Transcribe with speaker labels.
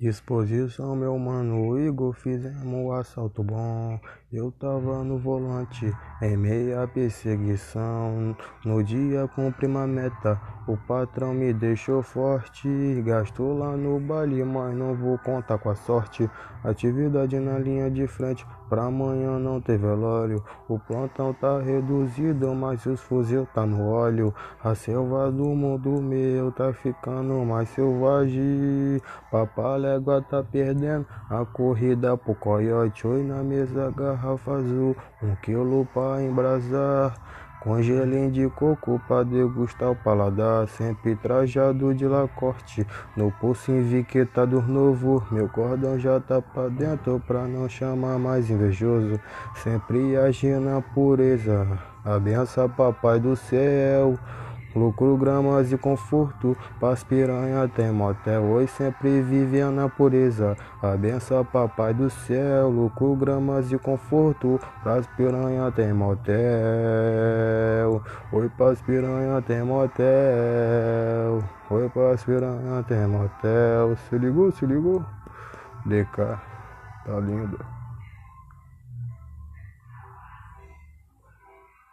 Speaker 1: Disposição, meu mano, Igor, fizemos um assalto bom. Eu tava no volante, em meia perseguição. No dia cumpri uma meta, o patrão me deixou forte. Gastou lá no baile, mas não vou contar com a sorte. Atividade na linha de frente, pra amanhã não ter velório. O plantão tá reduzido, mas os fuzil tá no óleo. A selva do mundo meu tá ficando mais selvagem. Papalé Légua tá perdendo a corrida pro coiote. Oi na mesa, garrafa azul, um quilo embrasar. Com de coco pra degustar o paladar. Sempre trajado de lacorte No pulso inviquetado novo. Meu cordão já tá pra dentro Pra não chamar mais invejoso. Sempre agindo na pureza. A benção papai do céu Lucro, gramas e conforto, pras piranha tem motel, oi sempre vivendo na pureza. A benção papai do céu, lucro, gramas e conforto, pras piranha tem motel. Oi pras piranha tem motel. Oi pras piranha tem motel. Se ligou, se ligou? DK, tá lindo.